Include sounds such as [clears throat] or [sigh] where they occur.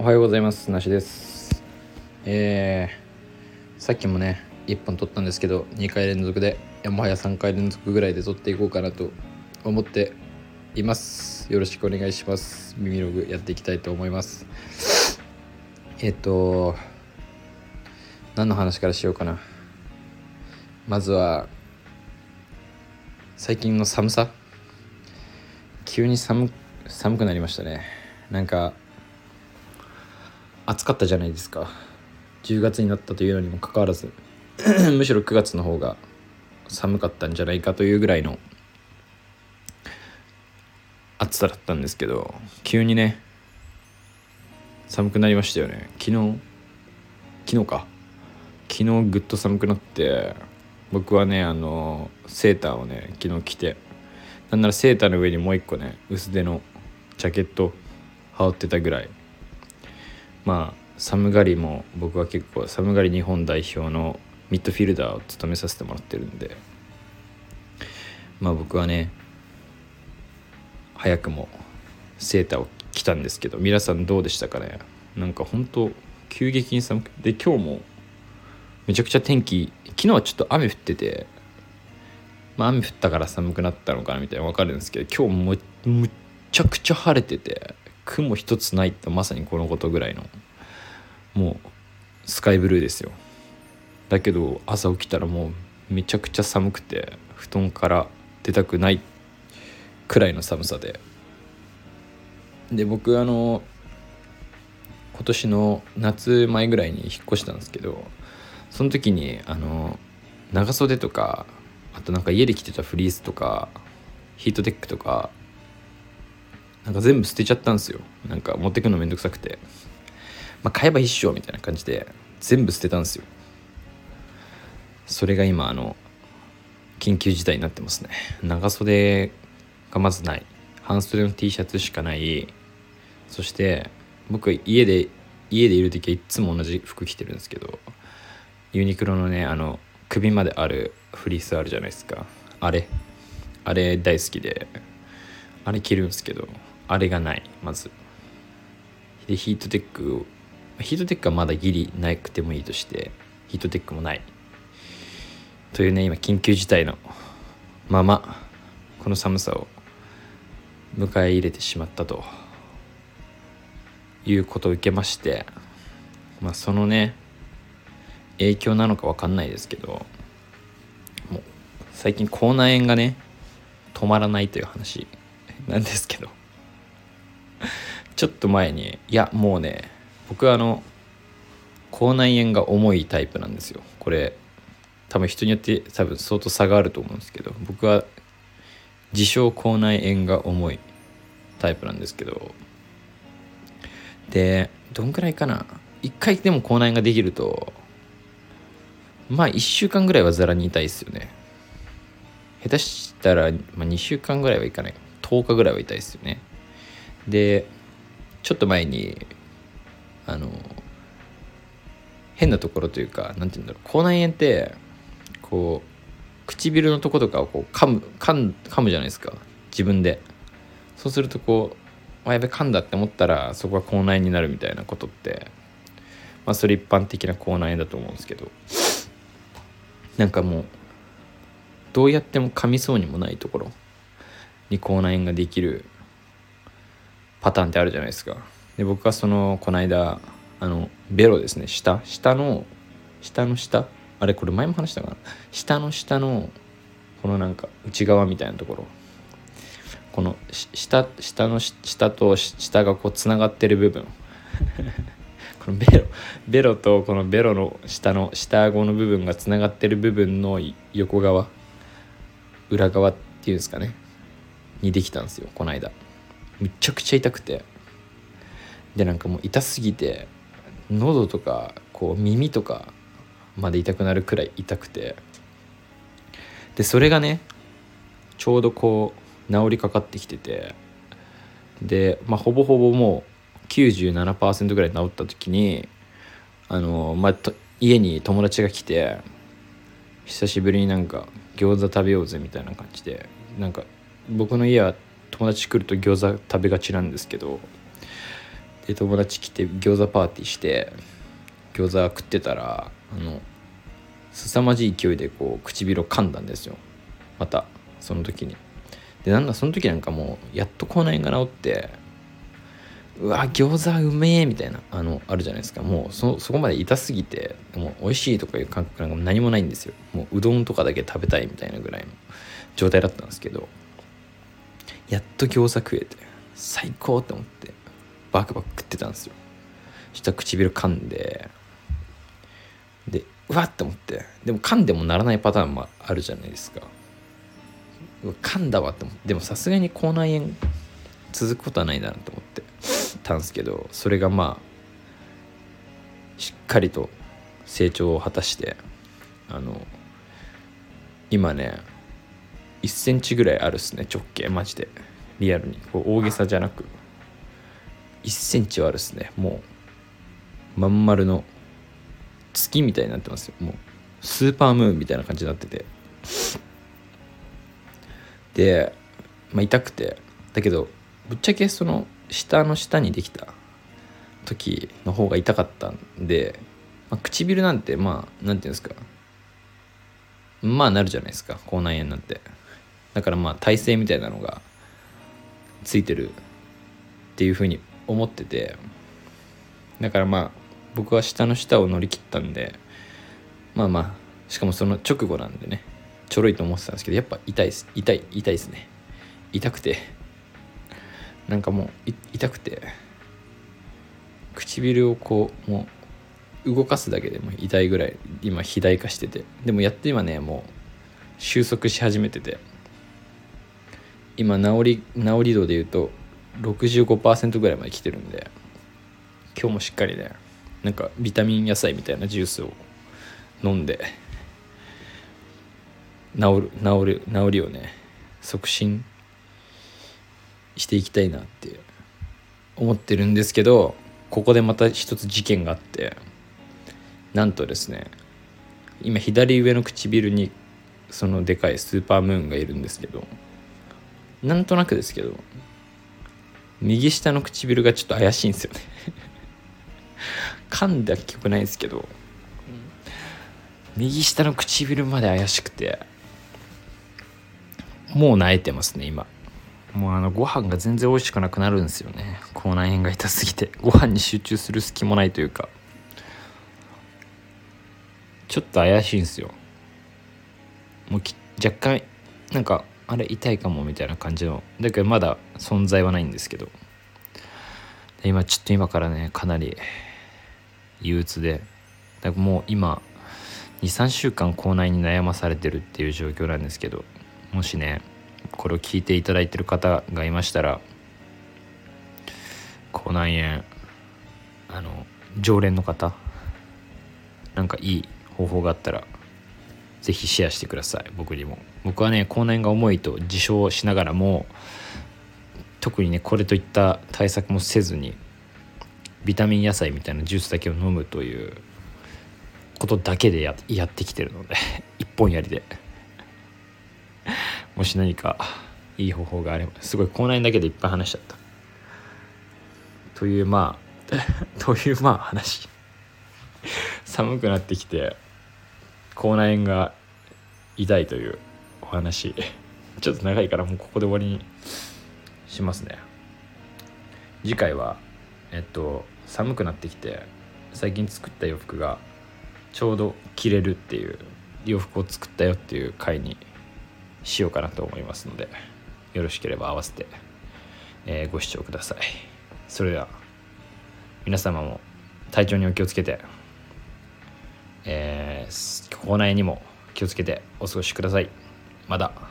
おはようございます。なしです。えー、さっきもね1本撮ったんですけど2回連続でもはや3回連続ぐらいで撮っていこうかなと思っています。よろしくお願いします。耳ログやっていきたいと思います。えっ、と何の話からしようかな。まずは最近の寒さ？急に寒寒くなりましたね。なんか暑かったじゃないですか。10月になったというのにもかかわらず [clears throat] むしろ9月の方が寒かったんじゃないかというぐらいの暑さだったんですけど急にね寒くなりましたよね。昨日昨日か。昨日ぐっと寒くなって僕はねあのセーターをね昨日着てなんならセーターの上にもう一個ね薄手のジャケット羽織ってたぐらい。まあ寒がりも僕は結構寒がり日本代表のミッドフィルダーを務めさせてもらってるんでまあ僕はね早くもセーターを着たんですけど皆さんどうでしたかね？なんか本当急激に寒くて今日もめちゃくちゃ天気昨日はちょっと雨降っててまあ雨降ったから寒くなったのかなみたいな分かるんですけど今日もむっちゃくちゃ晴れてて雲一つないってまさにこのことぐらいの。もうスカイブルーですよ。だけど朝起きたらもうめちゃくちゃ寒くて布団から出たくないくらいの寒さで。で僕あの今年の夏前ぐらいに引っ越したんですけどその時にあの長袖とかあとなんか家で着てたフリースとかヒートテックとかなんか全部捨てちゃったんですよ。なんか持ってくのめんどくさくて。まあ買えば一緒みたいな感じで全部捨てたんですよ。それが今あの緊急事態になってますね。長袖がまずない。半袖の T シャツしかない。そして僕家で家でいる時はいつも同じ服着てるんですけどユニクロのねあの首まであるフリースあるじゃないですか。あれ。あれ大好きで。あれ着るんですけど。あれがないまず。でヒートテックをヒートテックはまだギリなくてもいいとしてヒートテックもない。というね今緊急事態のままこの寒さを迎え入れてしまったということを受けましてまあそのね影響なのか分かんないですけどもう最近口内炎がね止まらないという話なんですけど。ちょっと前にいやもうね僕はあの口内炎が重いタイプなんですよ。これ多分人によって多分相当差があると思うんですけど僕は自称口内炎が重いタイプなんですけど。でどんくらいかな？一回でも口内炎ができるとまあ1週間ぐらいはザラに痛いですよね。下手したら、まあ、2週間ぐらいはいかない。10日ぐらいは痛いですよね。でちょっと前にあの変なところというか何て言うんだろう口内炎ってこう唇のとことかをこう噛む噛む噛むじゃないですか自分で。そうするとこうあやべ噛んだって思ったらそこが口内炎になるみたいなことってまあそれ一般的な口内炎だと思うんですけど。なんかもうどうやっても噛みそうにもないところに口内炎ができるパターンってあるじゃないですか。で僕はそのこの間あのベロですね。下下の下の下？あれこれ前も話したかな？下の下のこのなんか内側みたいなところ。この下下の下と下がこうつながってる部分。[laughs] このベロベロとこのベロの下の下顎の部分がつながってる部分の横側？裏側っていうんですかね？にできたんですよこの間。めちゃくちゃ痛くて。でなんかもう痛すぎて喉とかこう耳とかまで痛くなるくらい痛くて。でそれがねちょうどこう治りかかってきてて。で、まあ、ほぼほぼもう97%ぐらい治った時にあの、まあ、家に友達が来て久しぶりになんか餃子食べようぜみたいな感じでなんか僕の家は友達来ると餃子食べがちなんですけどで友達来て餃子パーティーして餃子食ってたらあの凄まじい勢いでこう唇を噛んだんですよ。またその時に。でなんだその時なんかもうやっと口内炎が治ってうわ餃子うめえみたいなあのあるじゃないですか。もうそこまで痛すぎてもう美味しいとかいう感覚なんかも何もないんですよ。もううどんとかだけ食べたいみたいなぐらいの状態だったんですけどやっと餃子食えて最高って思ってバクバク食ってたんですよ。そしたら唇噛んででうわって思ってでも噛んでもならないパターンもあるじゃないですか。噛んだわって思ってでもさすがに口内炎続くことはないなと思ってたんですけどそれがまあしっかりと成長を果たしてあの今ね1センチぐらいあるっすね直径マジで。リアルに。こう大げさじゃなく。1センチはあるっすね。もうまん丸の月みたいになってますよ。もうスーパームーンみたいな感じになってて。で、まあ、痛くて。だけどぶっちゃけその下の下にできた時の方が痛かったんで、まあ、唇なんてまあ何て言うんですか。まあなるじゃないですか。口内炎なんて。だからまあ耐性みたいなのがついてるっていうふうに思っててだからまあ僕は下の下を乗り切ったんでまあまあしかもその直後なんでねちょろいと思ってたんですけどやっぱ痛いです。痛い痛いですね。痛くてなんかもう痛くて唇をこうもう動かすだけでも痛いぐらい今肥大化してて。でもやって今ねもう収束し始めてて。今治り治り度で言うと65%ぐらいまで来てるんで今日もしっかりねなんかビタミン野菜みたいなジュースを飲んで治る治る治りをね促進していきたいなって思ってるんですけどここでまた一つ事件があってなんとですね今左上の唇にそのでかいスーパームーンがいるんですけどなんとなくですけど右下の唇がちょっと怪しいんですよね。[laughs] 噛んだ記憶ないですけど右下の唇まで怪しくてもう萎えてますね今。もうあのご飯が全然美味しくなくなるんですよね。口内炎が痛すぎて。ご飯に集中する隙もないというか。ちょっと怪しいんですよ。もう若干なんかあれ痛いかもみたいな感じのだけどまだ存在はないんですけど。今ちょっと今からねかなり憂鬱でだからもう今23週間口内に悩まされてるっていう状況なんですけどもしねこれを聞いていただいてる方がいましたら口内炎あの常連の方なんかいい方法があったら是非シェアしてください。僕にも。僕はね口内炎が重いと自称しながらも特にねこれといった対策もせずにビタミン野菜みたいなジュースだけを飲むということだけでやってきてるので [laughs] 一本やりで。[laughs] もし何かいい方法があればすごい口内炎だけでいっぱい話しちゃった。というまあ [laughs] というまあ話。寒くなってきて口内炎が痛いというお話。[laughs] ちょっと長いからもうここで終わりにしますね。次回はえっと寒くなってきて最近作った洋服がちょうど着れるっていう洋服を作ったよっていう回にしようかなと思いますのでよろしければ合わせて、えー、ご視聴ください。それでは皆様も体調にお気をつけて、えー、口内にも気をつけてお過ごしください。まだ。